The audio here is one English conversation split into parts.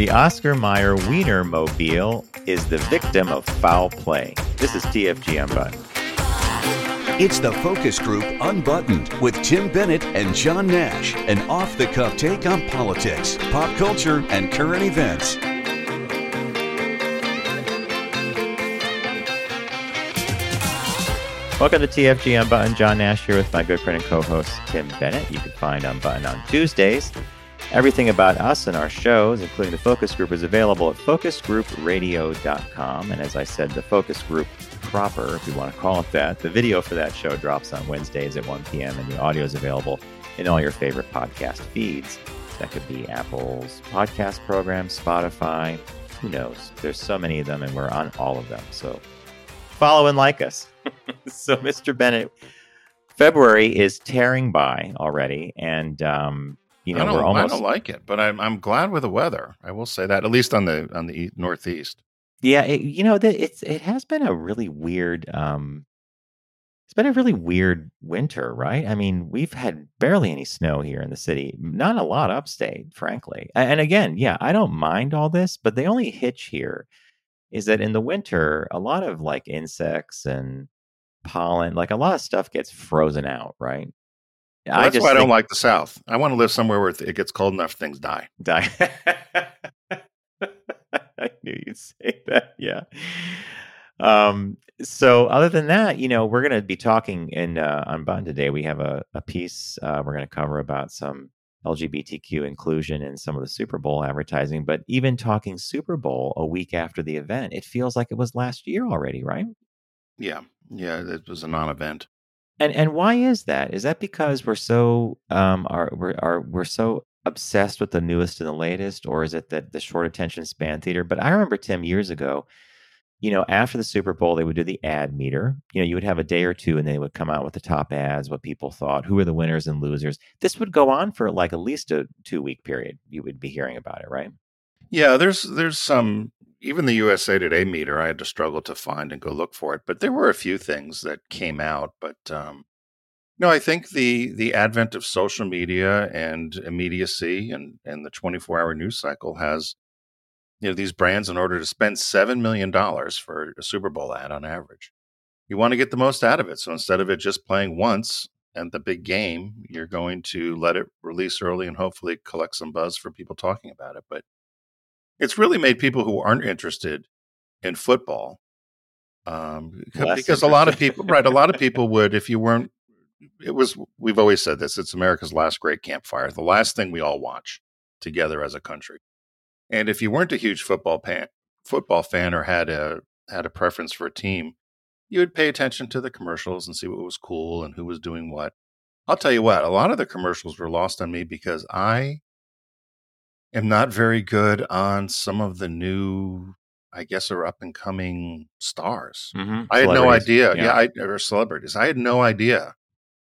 The Oscar Mayer Wienermobile is the victim of foul play. This is TFG Unbuttoned. It's the Focus Group Unbuttoned with Tim Bennett and John Nash, an off the cuff take on politics, pop culture, and current events. Welcome to TFG Unbuttoned. John Nash here with my good friend and co host, Tim Bennett. You can find Unbuttoned on Tuesdays. Everything about us and our shows, including the Focus Group, is available at focusgroupradio.com. And as I said, the Focus Group proper, if you want to call it that, the video for that show drops on Wednesdays at 1 p.m. and the audio is available in all your favorite podcast feeds. That could be Apple's podcast program, Spotify, who knows? There's so many of them, and we're on all of them. So follow and like us. so, Mr. Bennett, February is tearing by already, and um, you know I don't, almost. I don't like it, but I'm I'm glad with the weather. I will say that at least on the on the northeast. Yeah, it, you know that it's it has been a really weird. Um, it's been a really weird winter, right? I mean, we've had barely any snow here in the city. Not a lot upstate, frankly. And again, yeah, I don't mind all this, but the only hitch here is that in the winter, a lot of like insects and pollen, like a lot of stuff gets frozen out, right? Well, that's just why I don't like the South. I want to live somewhere where it gets cold enough things die. Die. I knew you'd say that. Yeah. Um, so other than that, you know, we're going to be talking in uh, on Bond today. We have a, a piece uh, we're going to cover about some LGBTQ inclusion in some of the Super Bowl advertising. But even talking Super Bowl a week after the event, it feels like it was last year already, right? Yeah, yeah, it was a non-event. And and why is that? Is that because we're so um are we're are we're so obsessed with the newest and the latest, or is it that the short attention span theater? But I remember Tim years ago, you know, after the Super Bowl, they would do the ad meter. You know, you would have a day or two, and they would come out with the top ads, what people thought, who are the winners and losers. This would go on for like at least a two week period. You would be hearing about it, right? Yeah, there's there's some even the USA Today meter I had to struggle to find and go look for it, but there were a few things that came out. But um, no, I think the the advent of social media and immediacy and and the 24 hour news cycle has you know these brands in order to spend seven million dollars for a Super Bowl ad on average, you want to get the most out of it. So instead of it just playing once and the big game, you're going to let it release early and hopefully collect some buzz for people talking about it. But it's really made people who aren't interested in football um, because a lot of people right a lot of people would if you weren't it was we've always said this it's america's last great campfire the last thing we all watch together as a country. And if you weren't a huge football fan football fan or had a had a preference for a team you would pay attention to the commercials and see what was cool and who was doing what. I'll tell you what a lot of the commercials were lost on me because i am not very good on some of the new i guess are up and coming stars Mm-hmm. I had no idea. Yeah, I, or celebrities. I had no idea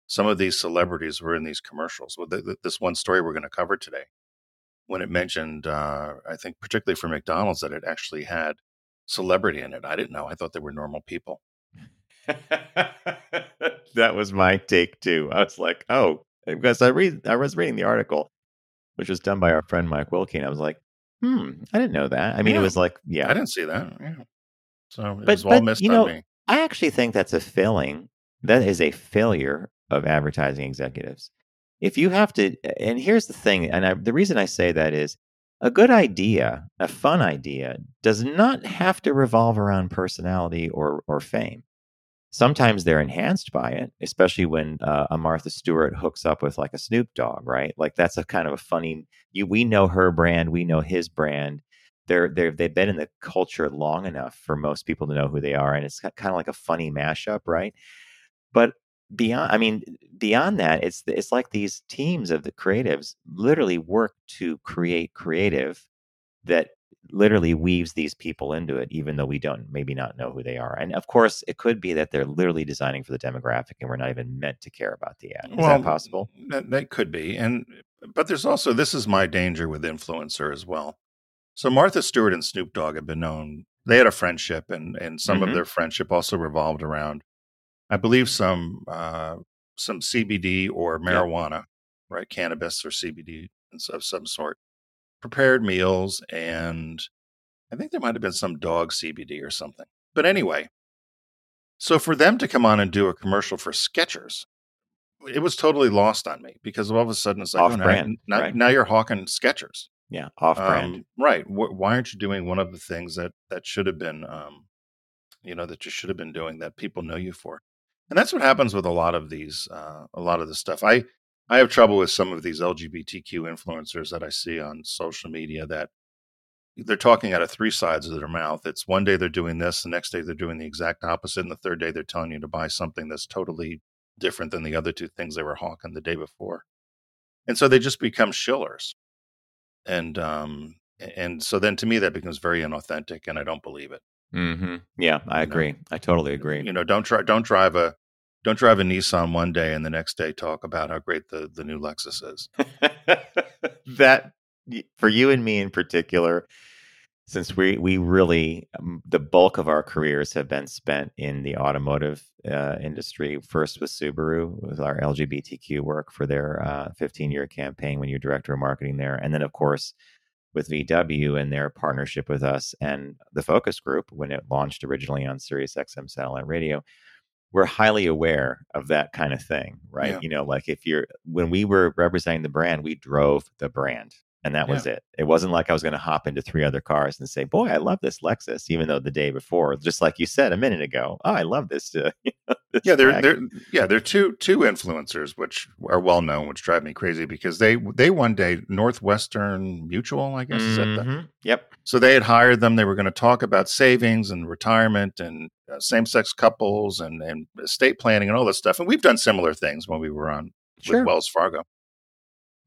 some of these celebrities were in these commercials. Well, th- th- this one story we're going to cover today, when it mentioned, uh, I think particularly for McDonald's, that it actually had celebrity in it. I didn't know. I thought they were normal people. that was my take too. I was like, oh, because I read, I was reading the article, which was done by our friend Mike Wilke, and I was like, hmm, I didn't know that. I mean, it was like, yeah, I didn't see that. Yeah. So it But- was all missed you know, me. I actually think that's a failing. That is a failure of advertising executives. If you have to, and here's the thing, and I, the reason I say that is a good idea, a fun idea, does not have to revolve around personality or or fame. Sometimes they're enhanced by it, especially when uh, a Martha Stewart hooks up with like a Snoop Dogg, right? Like that's a kind of a funny. You we know her brand, we know his brand. They're they're they've been in the culture long enough for most people to know who they are, and it's kind of like a funny mashup, right? But beyond, I mean, beyond that, it's it's like these teams of the creatives literally work to create creative that literally weaves these people into it, even though we don't maybe not know who they are. And of course, it could be that they're literally designing for the demographic, and we're not even meant to care about the ad. Is that possible? That, that could be, and but there's also this is my danger with influencer as well. So Martha Stewart and Snoop Dogg have been known. They had a friendship, and and some Mhm. of their friendship also revolved around, I believe, some uh, some CBD or marijuana, right? Cannabis or CBD of some sort. Prepared meals, and I think there might have been some dog CBD or something. But anyway, so for them to come on and do a commercial for Skechers, it was totally lost on me because all of a sudden it's like, Off oh, now- brand, now, right. now you're hawking Skechers. Yeah, off brand. Um, right. Wh- why aren't you doing one of the things that that should have been, um, you know, that you should have been doing that people know you for? And that's what happens with a lot of these, uh, a lot of the stuff. I I have trouble with some of these LGBTQ influencers that I see on social media that they're talking out of three sides of their mouth. It's one day they're doing this, the next day they're doing the exact opposite, and the third day they're telling you to buy something that's totally different than the other two things they were hawking the day before. And so they just become shillers and um and so then to me that becomes very inauthentic and i don't believe it hmm Yeah, I You know, agree. I totally agree. you know don't try don't drive a don't drive a nissan one day and the next day talk about how great the the new lexus is that for you and me in particular, since we we really um, the bulk of our careers have been spent in the automotive uh, industry. First with Subaru with our LGBTQ work for their uh, 15 year campaign when you're director of marketing there, and then of course with VW and their partnership with us and the Focus Group when it launched originally on Sirius XM satellite radio. We're highly aware of that kind of thing, right? Yeah. You know, like if you're when we were representing the brand, we drove the brand and that was it. It wasn't like I was going to hop into three other cars and say, "Boy, I love this Lexus," even though the day before, just like you said a minute ago, "Oh, I love this." Uh, this yeah they're they're yeah they're two two influencers which are well known which drive me crazy because they they one day northwestern mutual i guess is that the, Mhm. Yep. so they had hired them they were going to talk about savings and retirement and uh, same-sex couples and and estate planning and all this stuff and we've done similar things when we were on Sure. with Wells Fargo.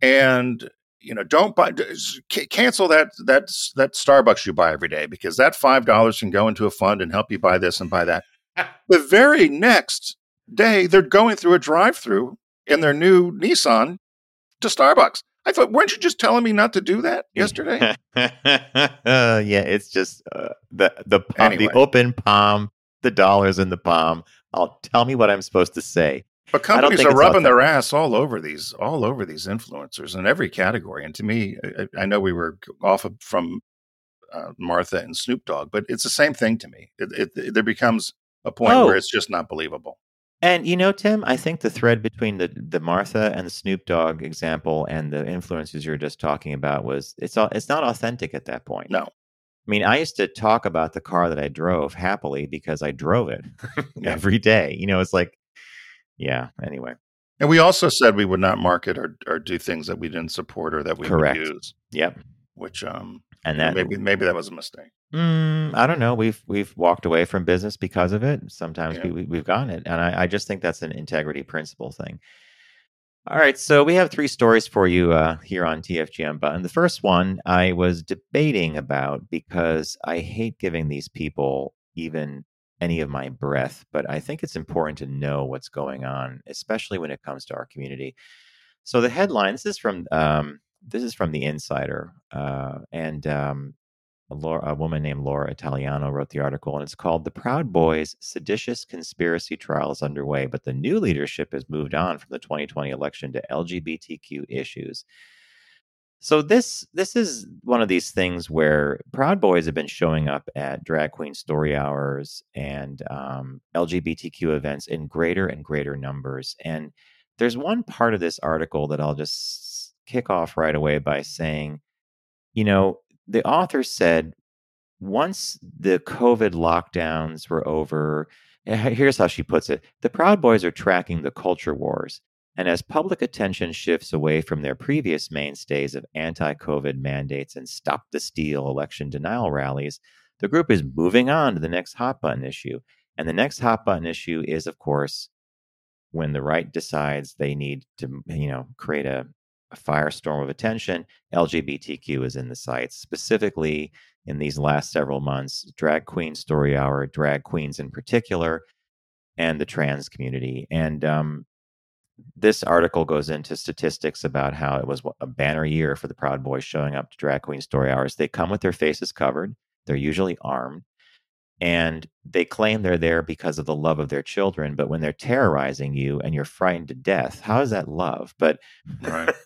And you know, don't buy d- s- ca- cancel that that that Starbucks you buy every day because that five dollars can go into a fund and help you buy this and buy that. the very next day, they're going through a drive-through in their new Nissan to Starbucks. I thought, weren't you just telling me not to do that yesterday? yeah, it's just uh, the the palm, Anyway. the open palm, the dollars in the palm. I'll tell me what I'm supposed to say. But companies are rubbing their ass all over these, all over these influencers in every category. And to me, I, I know we were off of, from uh, Martha and Snoop Dogg, but it's the same thing to me. It, it, there becomes a point Oh. where it's just not believable. And you know, Tim, I think the thread between the the Martha and the Snoop Dogg example and the influences you were just talking about was it's all it's not authentic at that point. No. I mean, I used to talk about the car that I drove happily because I drove it Yeah. every day. You know, it's like, yeah. Anyway, And we also said we would not market or, or do things that we didn't support or that we Correct. would use, yep. which um, And that maybe maybe that was a mistake. Mm, I don't know. We've we've walked away from business because of it. Sometimes Yeah. we, we we've gotten it, and I, I just think that's an integrity principle thing. All right, so we have three stories for you uh, here on TFG Unbuttoned. The first one I was debating about because I hate giving these people even any of my breath, but I think it's important to know what's going on, especially when it comes to our community. So the headline this is from um, this is from the Insider, uh, and um, a, Laura, a woman named Laura Italiano wrote the article, and it's called "The Proud Boys: Seditious Conspiracy Trial is Underway, but the new leadership has moved on from the 2020 election to LGBTQ issues." So this this is one of these things where Proud Boys have been showing up at drag queen story hours and um, LGBTQ events in greater and greater numbers. And there's one part of this article that I'll just kick off right away by saying, you know, the author said once the COVID lockdowns were over, here's how she puts it the Proud Boys are tracking the culture wars. And as public attention shifts away from their previous mainstays of anti COVID mandates and stop the steal election denial rallies, the group is moving on to the next hot button issue. And the next hot button issue is, of course, when the right decides they need to, you know, create a, a firestorm of attention, LGBTQ is in the sights. Specifically, in these last several months, drag queen story hour, drag queens in particular, and the trans community. And um, this article goes into statistics about how it was a banner year for the Proud Boys showing up to drag queen story hours. They come with their faces covered. They're usually armed. And they claim they're there because of the love of their children. But when they're terrorizing you and you're frightened to death, how is that love? But Right.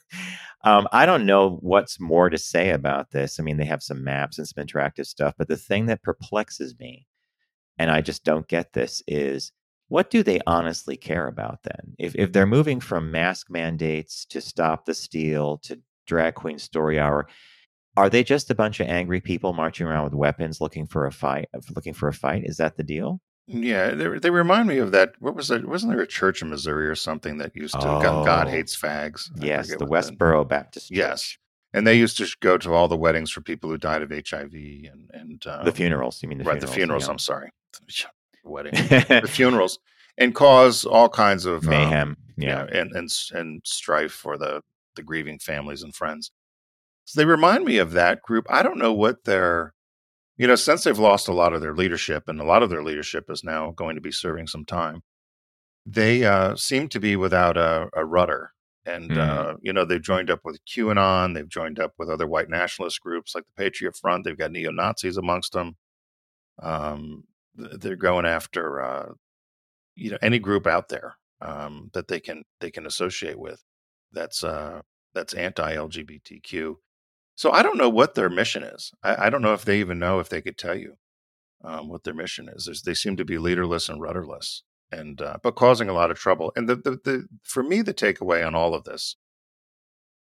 Um, I don't know what's more to say about this. I mean, they have some maps and some interactive stuff, but the thing that perplexes me, and I just don't get this, is what do they honestly care about then? If if they're moving from mask mandates to stop the steal to drag queen story hour, are they just a bunch of angry people marching around with weapons looking for a fight? Looking for a fight? Is that the deal? Yeah, they, they remind me of that. What was that? Wasn't there a church in Missouri or something that used to God, God Oh, hates fags? I yes, the that- Westboro Baptist Yes, Church. and they used to go to all the weddings for people who died of HIV and and uh, The funerals. You mean the right funerals? the funerals. yeah. I'm sorry, wedding the funerals and cause all kinds of um, Mayhem. Yeah. and and and strife for the the grieving families and friends. So they remind me of that group. I don't know what their you know since they've lost a lot of their leadership and a lot of their leadership is now going to be serving some time. They uh, seem to be without a, a rudder. And Mm. uh, you know they've joined up with QAnon. They've joined up with other white nationalist groups like the Patriot Front. They've got neo Nazis amongst them. Um, they're going after uh, you know any group out there um, that they can they can associate with that's uh, that's anti-LGBTQ. So I don't know what their mission is. I, I don't know if they even know if they could tell you um, what their mission is. There's, they seem to be leaderless and rudderless, and uh, but causing a lot of trouble. And the, the the for me the takeaway on all of this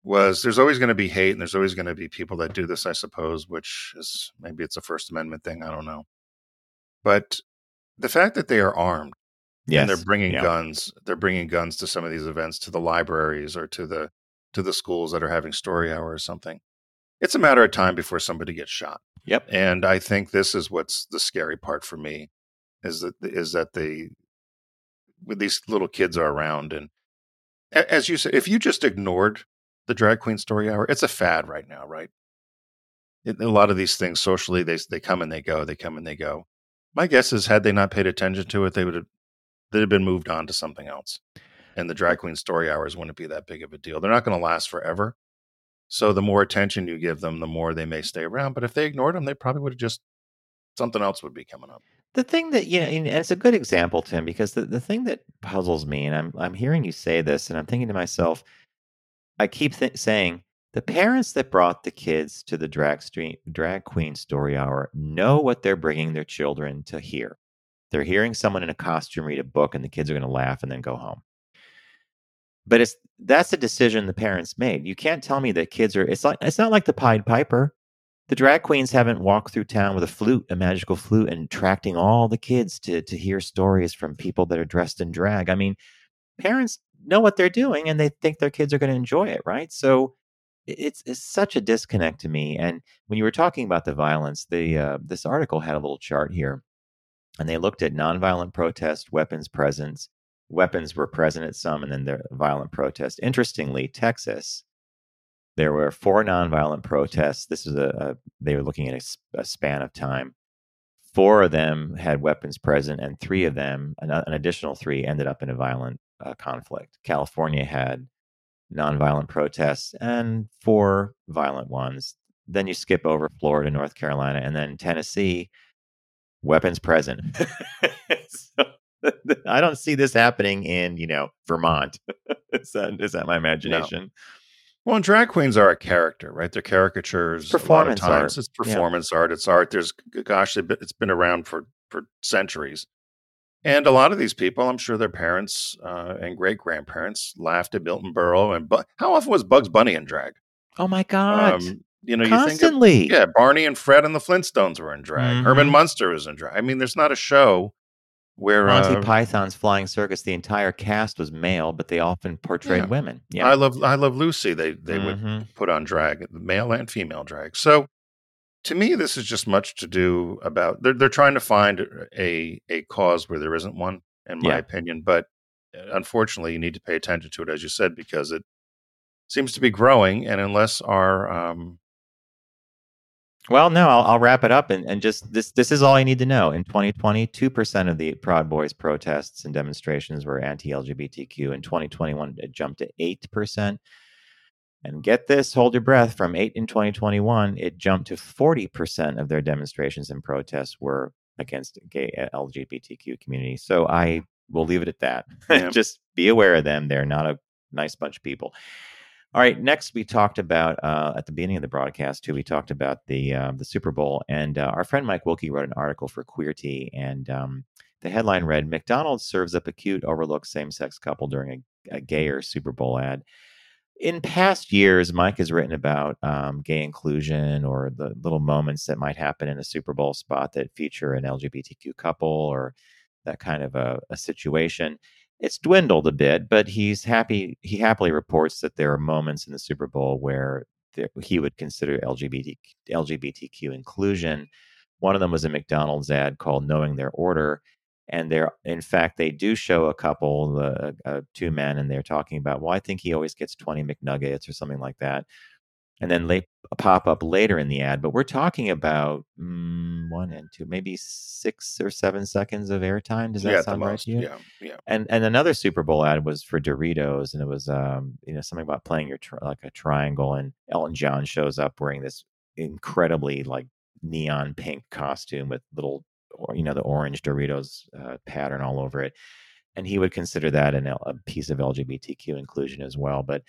was there's always going to be hate and there's always going to be people that do this. I suppose, which is maybe it's a First Amendment thing. I don't know, but the fact that they are armed Yes. and they're bringing yeah. guns they're bringing guns to some of these events to the libraries or to the to the schools that are having story hour or something it's a matter of time before somebody gets shot Yep. and i think this is what's the scary part for me is that is that the when these little kids are around and as you said if you just ignored the drag queen story hour it's a fad right now right It- a lot of these things socially they they come and they go they come and they go my guess is had they not paid attention to it they would have they'd have been moved on to something else. And the drag queen story hours wouldn't be that big of a deal. They're not going to last forever. So the more attention you give them the more they may stay around. But if they ignored them they probably would have just something else would be coming up. The thing that you know, and it's a good example, Tim, because the, the thing that puzzles me, and I'm I'm hearing you say this, and I'm thinking to myself, I keep th- saying the parents that brought the kids to the drag street drag queen story hour know what they're bringing their children to hear. They're hearing someone in a costume read a book, and the kids are going to laugh and then go home. But it's that's a decision the parents made. You can't tell me that kids are. It's like it's not like the Pied Piper. The drag queens haven't walked through town with a flute, a magical flute, and attracting all the kids to to hear stories from people that are dressed in drag. I mean, parents know what they're doing, and they think their kids are going to enjoy it, right? So it's it's such a disconnect to me. And when you were talking about the violence, the uh, this article had a little chart here, and they looked at nonviolent protest, weapons presence. Weapons were present at some, and then the violent protest. Interestingly, Texas, there were four nonviolent protests. This is a, a they were looking at a span of time. Four of them had weapons present, and three of them, an, an additional three, ended up in a violent uh, conflict. California had nonviolent protests and four violent ones. Then you skip over Florida, North Carolina, and then Tennessee, weapons present. so, I don't see this happening in you know Vermont. is that is that my imagination? well and drag queens are a character right they're caricatures It's a lot of performance times art. it's Yeah. performance art it's art there's gosh it's been around for for centuries and a lot of these people i'm sure their parents uh, and great grandparents laughed at milton berle and but how often was bugs bunny in drag Oh my god! Um, you know, you think of, Constantly. yeah, Barney and Fred and the Flintstones were in drag. Herman Mhm. Munster was in drag. I mean, there's not a show where Monty uh, Python's Flying Circus, the entire cast was male, but they often portrayed Yeah. women. I Yeah. love I love Lucy. They they would Mhm. put on drag, male and female drag. So to me, this is just much to do about. They're they're trying to find a a cause where there isn't one, in my Yeah. opinion. But uh, unfortunately, you need to pay attention to it, as you said, because it seems to be growing. And unless our um, Well, no, I'll, I'll wrap it up and, and just this this is all you need to know. In 2020, 2% of the Proud Boys protests and demonstrations were anti-LGBTQ. In 2021, it jumped to 8%. And get this, hold your breath, from 8 in 2021, it jumped to 40% of their demonstrations and protests were against gay uh, LGBTQ community. So I will leave it at that. Yeah. just be aware of them. They're not a nice bunch of people. All right. Next, we talked about uh, at the beginning of the broadcast too. We talked about the uh, the Super Bowl, and uh, our friend Mike Wilke wrote an article for Queerty, and um, the headline read: "McDonald's serves up a cute, overlooked same-sex couple during a, a gayer Super Bowl ad." In past years, Mike has written about um, gay inclusion or the little moments that might happen in a Super Bowl spot that feature an LGBTQ couple or that kind of a, a situation it's dwindled a bit, but he's happy. He happily reports that there are moments in the Super Bowl where there, he would consider LGBT, LGBTQ inclusion. One of them was a McDonald's ad called "Knowing Their Order," and there, in fact, they do show a couple, uh, uh, two men, and they're talking about, well, I think he always gets twenty McNuggets or something like that and then they pop up later in the ad. But we're talking about mm, one and two, maybe six or seven seconds of airtime. Does that yeah, sound right most. to you? Yeah, yeah. And and another Super Bowl ad was for Doritos, and it was um you know something about playing your tri- like a triangle, and Elton John shows up wearing this incredibly like neon pink costume with little you know the orange Doritos uh, pattern all over it. And he would consider that an, a piece of LGBTQ inclusion as well. But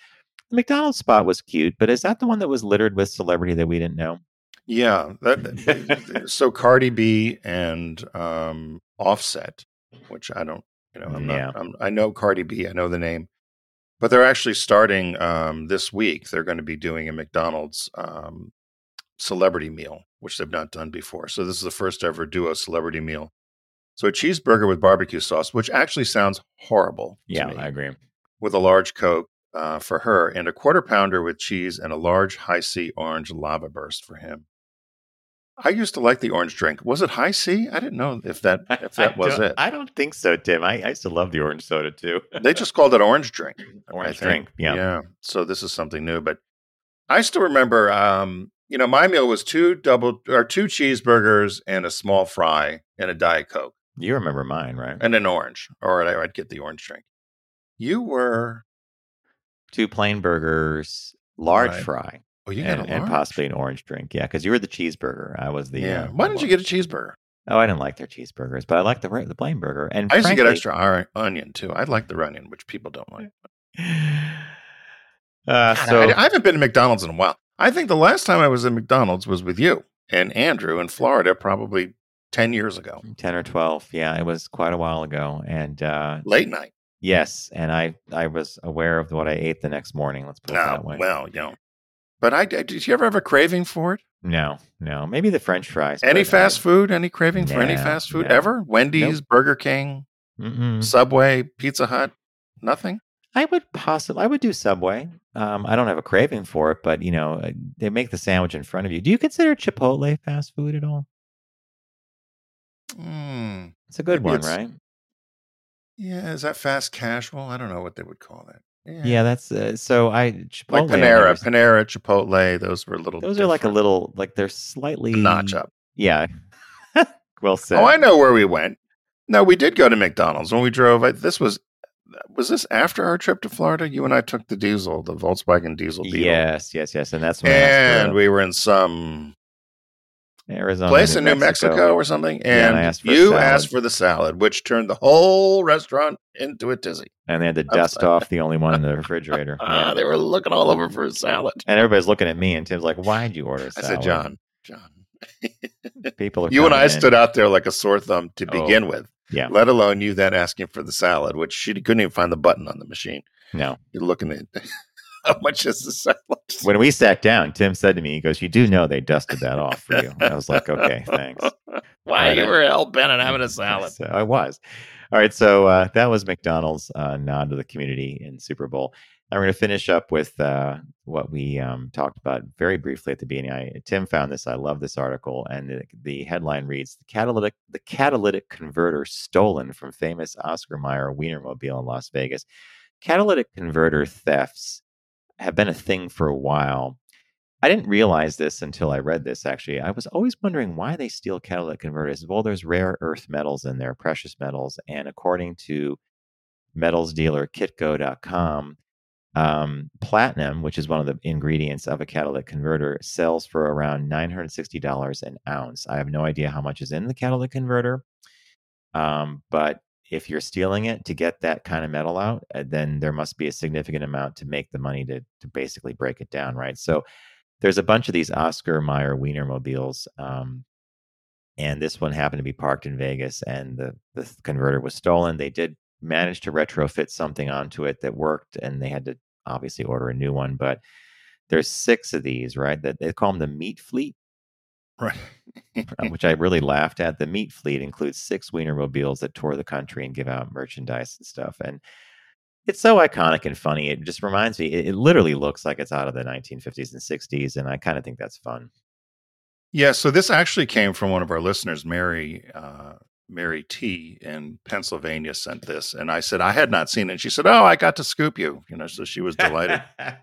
the McDonald's spot was cute, but is that the one that was littered with celebrity that we didn't know? Yeah. That, so Cardi B and um, Offset, which I don't, you know, I'm Yeah. not, I'm, I know Cardi B, I know the name, but they're actually starting um, this week. They're going to be doing a McDonald's um, celebrity meal, which they've not done before. So this is the first ever duo celebrity meal. So a cheeseburger with barbecue sauce, which actually sounds horrible. Yeah, me, I agree. with a large Coke uh, for her, and a quarter pounder with cheese, and a large Hi-C orange lava burst for him. I used to like the orange drink. Was it Hi-C? I didn't know if that if that was it. I don't think so, Tim. I, I used to love the orange soda too. They just called it orange drink. Orange drink. Yeah. Yeah. So this is something new, but I still remember. Um, you know, my meal was two double or two cheeseburgers and a small fry and a diet coke You remember mine, right? and an orange, or I'd I'd get the orange drink. You were Two plain burgers, large Right. fry, oh, you and, got a and possibly an orange drink. Yeah, because you were the cheeseburger. I was the. yeah. uh, Why didn't you get a cheeseburger? Oh, I didn't like their cheeseburgers, but I like the the plain burger. And I used to get extra onion too. I like the onion, which people don't like. Uh, God, so I, I haven't been to McDonald's in a while. I think the last time I was at McDonald's was with you and Andrew in Florida, probably ten years ago, 10 or 12 yeah it was quite a while ago and uh late night. yes and i i was aware of what i ate the next morning let's put it No, that way Ah, well, you know. But I did you ever have a craving for it? no no maybe the french fries Any fast I, food? Any craving for any fast food no. ever? Wendy's, Burger King, mm-mm. Subway, Pizza Hut, nothing. i would possibly i would do subway um i don't have a craving for it but you know uh, they make the sandwich in front of you do you consider chipotle fast food at all Mm, it's a good one right yeah, is that fast casual? I don't know what they would call that. yeah, that's uh, so i chipotle like Panera, Panera, Chipotle. Those were little. those are like a little like they're slightly notch up. yeah well said Oh, I know where we went. No, we did go to McDonald's when we drove. I, this was was this after our trip to Florida? You and I took the diesel, the Volkswagen diesel Beetle. Yes, yes, yes, and that's when I And we were in some Arizona, place in New Mexico, or something, Yeah, and and, asked you salad. asked for the salad, which turned the whole restaurant into a tizzy. and they had to dust off the only one in the refrigerator. Ah, Yeah. they were looking all over for a salad. And everybody's looking at me, and Tim's like, "Why'd you order?" I Salad? said, John, John, people are you and I in. stood out there like a sore thumb to Oh, begin with. yeah. Let alone you then asking for the salad, which she couldn't even find the button on the machine. No, You're looking at how much is the salad? when we sat down, Tim said to me, "He goes, you do know they dusted that off for you." I was like, "Okay, thanks." Why Right. you were hell bent on having a salad? So I was. All right, so uh, that was McDonald's uh, nod to the community in Super Bowl. We're going to finish up with uh, what we um, talked about very briefly at the beginning. I, Tim found this. I love this article, and the, the headline reads: "The catalytic the catalytic converter stolen from famous Oscar Mayer Wienermobile in Las Vegas." Catalytic converter thefts have been a thing for a while. I didn't realize this until I read this. Actually, I was always wondering why they steal catalytic converters. Well, there's rare earth metals in there, precious metals, and according to metals dealer Kitco.com, um, platinum, which is one of the ingredients of a catalytic converter, sells for around nine hundred sixty dollars an ounce. I have no idea how much is in the catalytic converter, um, but if you're stealing it to get that kind of metal out, uh, then there must be a significant amount to make the money to to basically break it down, right? So there's a bunch of these Oscar Mayer Wienermobiles, um, and this one happened to be parked in Vegas, and the the converter was stolen. They did manage to retrofit something onto it that worked, and they had to obviously order a new one. But there's six of these, right? That they call them the Meat Fleet, Right. uh, which I really laughed at. The Meat Fleet includes six Wienermobiles that tour the country and give out merchandise and stuff, and it's so iconic and funny. It just reminds me. It, it literally looks like it's out of the 1950s and 60s, and I kind of think that's fun. Yeah, so this actually came from one of our listeners, Mary uh, Mary T in Pennsylvania sent this, and I said I had not seen it. And she said, "Oh, I got to scoop you," you know. So she was delighted.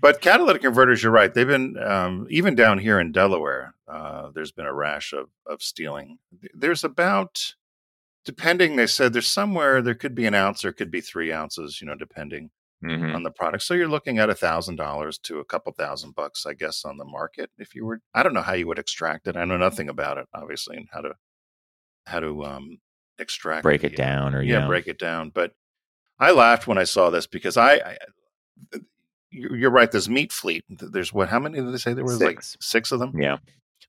but catalytic converters, you're right. They've been um, even down here in Delaware. Uh, there's been a rash of of stealing. There's about, depending. They said there's somewhere there could be an ounce, or could be three ounces, you know, depending Mhm. on the product. So you're looking at a thousand dollars to a couple thousand bucks, I guess, on the market. If you were, I don't know how you would extract it. I know nothing about it, obviously, and how to how to um extract Break the, it down, or yeah, yeah, break it down. But I laughed when I saw this because I, I you- you're right. There's meat fleet. There's what? How many did they say there was? Like Six. of them. yeah.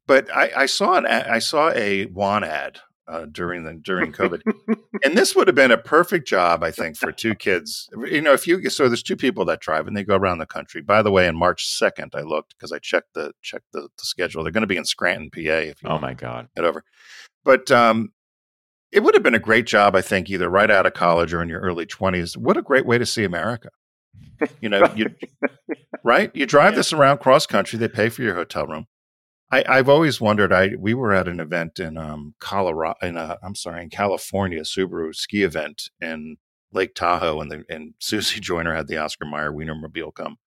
But I, I saw an I saw a one ad uh, during the during COVID, and this would have been a perfect job, I think, for two kids. You know, if you so there's two people that drive and they go around the country. By the way, on March second, I looked because I checked the checked the, the schedule. They're going to be in Scranton, PA. If you Oh my god. head over, but um, it would have been a great job, I think, either right out of college or in your early twenties. What a great way to see America. You know, you right? You drive Yeah. this around cross country. They pay for your hotel room. I, I've always wondered. I we were at an event in um, Colorado. In uh, I'm sorry, in California, Subaru ski event in Lake Tahoe, and the and Susie Joyner had the Oscar Mayer Wienermobile come,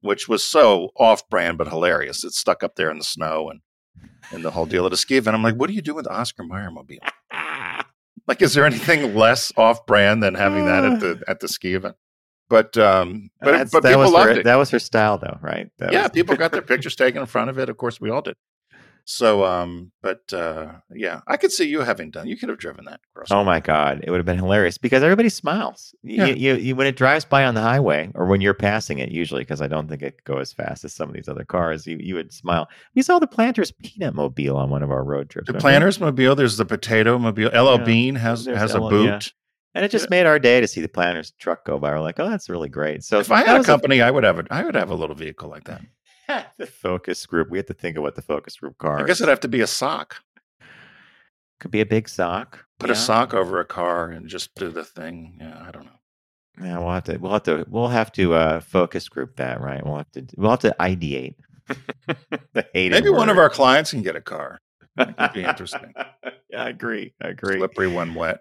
which was so off-brand but hilarious. It stuck up there in the snow and and the whole deal at a ski event. I'm like, what do you do with the Oscar Mayer mobile? Like, is there anything less off-brand than having that at the at the ski event? But um, but but that people was loved her, it That was her style, though, right? That yeah, was- people got their pictures taken in front of it. Of course, we all did. So, um, but uh, yeah, I could see you having done. You could have driven that. Across Oh my god, it would have been hilarious because everybody smiles. Yeah. you, you when it drives by on the highway or when you're passing it, usually because I don't think it could go as fast as some of these other cars. You you would smile. We saw the Planters Peanut Mobile on one of our road trips. the Planters Planners Mobile. There's the Potato Mobile. LL Yeah. Bean has There's has a boot. yeah. and it just made our day to see the Planters truck go by. We're like, oh, that's really great. So if I had a company, I would have a I would have a little vehicle like that. the focus group. We have to think of what the focus group car. I guess it'd have to be a sock. could be a big sock. Put yeah. a sock over a car and just do the thing. Yeah, I don't know. Yeah, we'll have to. We'll have to. We'll have to uh, focus group that, right? We'll have to. We'll have to ideate. Maybe one of our clients can get a car. That'd be interesting. yeah, I agree. I agree. Slippery when wet.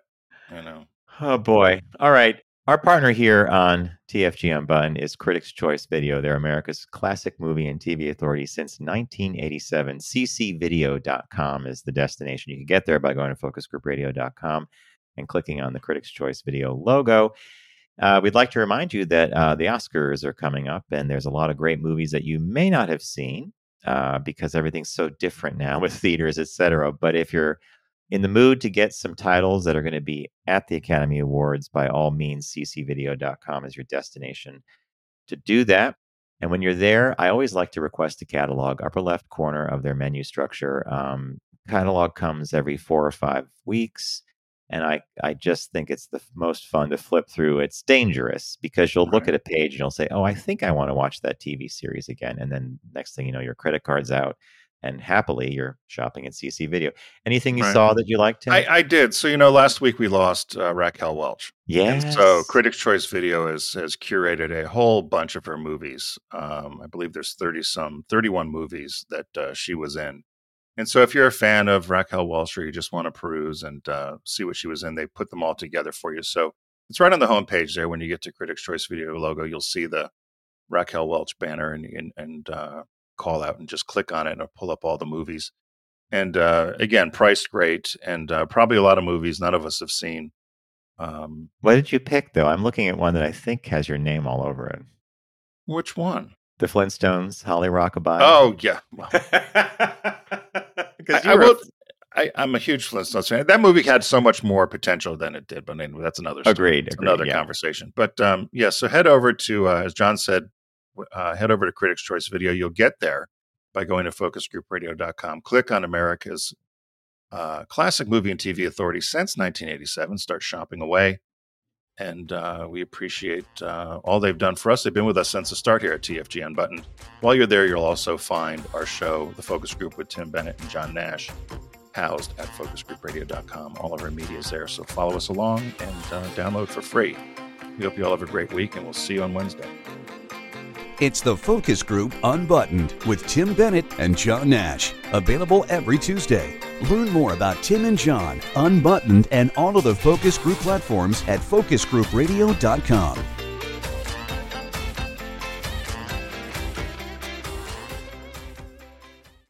You know. Oh boy. All right. Our partner here on TFG Unbuttoned is Critics' Choice Video. They're America's classic movie and TV authority since 1987. ccvideo.com is the destination. You can get there by going to focusgroupradio.com and clicking on the Critics' Choice Video logo. Uh, we'd like to remind you that uh, the Oscars are coming up, and there's a lot of great movies that you may not have seen uh, because everything's so different now with theaters, etc. But if you're in the mood to get some titles that are going to be at the Academy Awards, by all means, ccvideo.com is your destination to do that. And when you're there, I always like to request a catalog, upper left corner of their menu structure. Um, catalog comes every four or five weeks. And I, I just think it's the most fun to flip through. It's dangerous because you'll look at a page and you'll say, Oh, I think I want to watch that TV series again. And then next thing you know, your credit card's out and happily you're shopping at CC Video. Anything you Right. saw that you liked? I, I did. So you know, last week we lost uh, Raquel Welch. yes. So Critics' Choice Video has has curated a whole bunch of her movies. Um, I believe there's 30 some 31 movies that uh, she was in. And so if you're a fan of Raquel Welch or you just want to peruse and uh, see what she was in, they put them all together for you. So it's right on the homepage there. When you get to Critics' Choice Video logo, you'll see the Raquel Welch banner and and, and uh, call out and just click on it and pull up all the movies. And uh, again, priced great and uh, probably a lot of movies none of us have seen. Um, What did you pick though? I'm looking at one that I think has your name all over it. which one? The Flintstones, Holly Rockabye. Oh yeah. Well, because I- I will- I, am a huge Flintstones fan. That movie had so much more potential than it did, but anyway, that's another story. agreed, agreed another yeah. conversation. But um, yeah, so head over to uh, as John said, uh, head over to Critics Choice Video. You'll get there by going to focusgroupradio.com. Click on America's uh, classic movie and TV authority since 1987. Start shopping away. And uh, we appreciate uh, all they've done for us. They've been with us since the start here at TFG Unbuttoned. While you're there, you'll also find our show, The Focus Group with Tim Bennett and John Nash, housed at focusgroupradio.com. All of our media is there. So follow us along and uh, download for free. We hope you all have a great week, and we'll see you on Wednesday. It's the Focus Group Unbuttoned with Tim Bennett and John Nash. Available every Tuesday. Learn more about Tim and John, Unbuttoned, and all of the Focus Group platforms at focusgroupradio.com.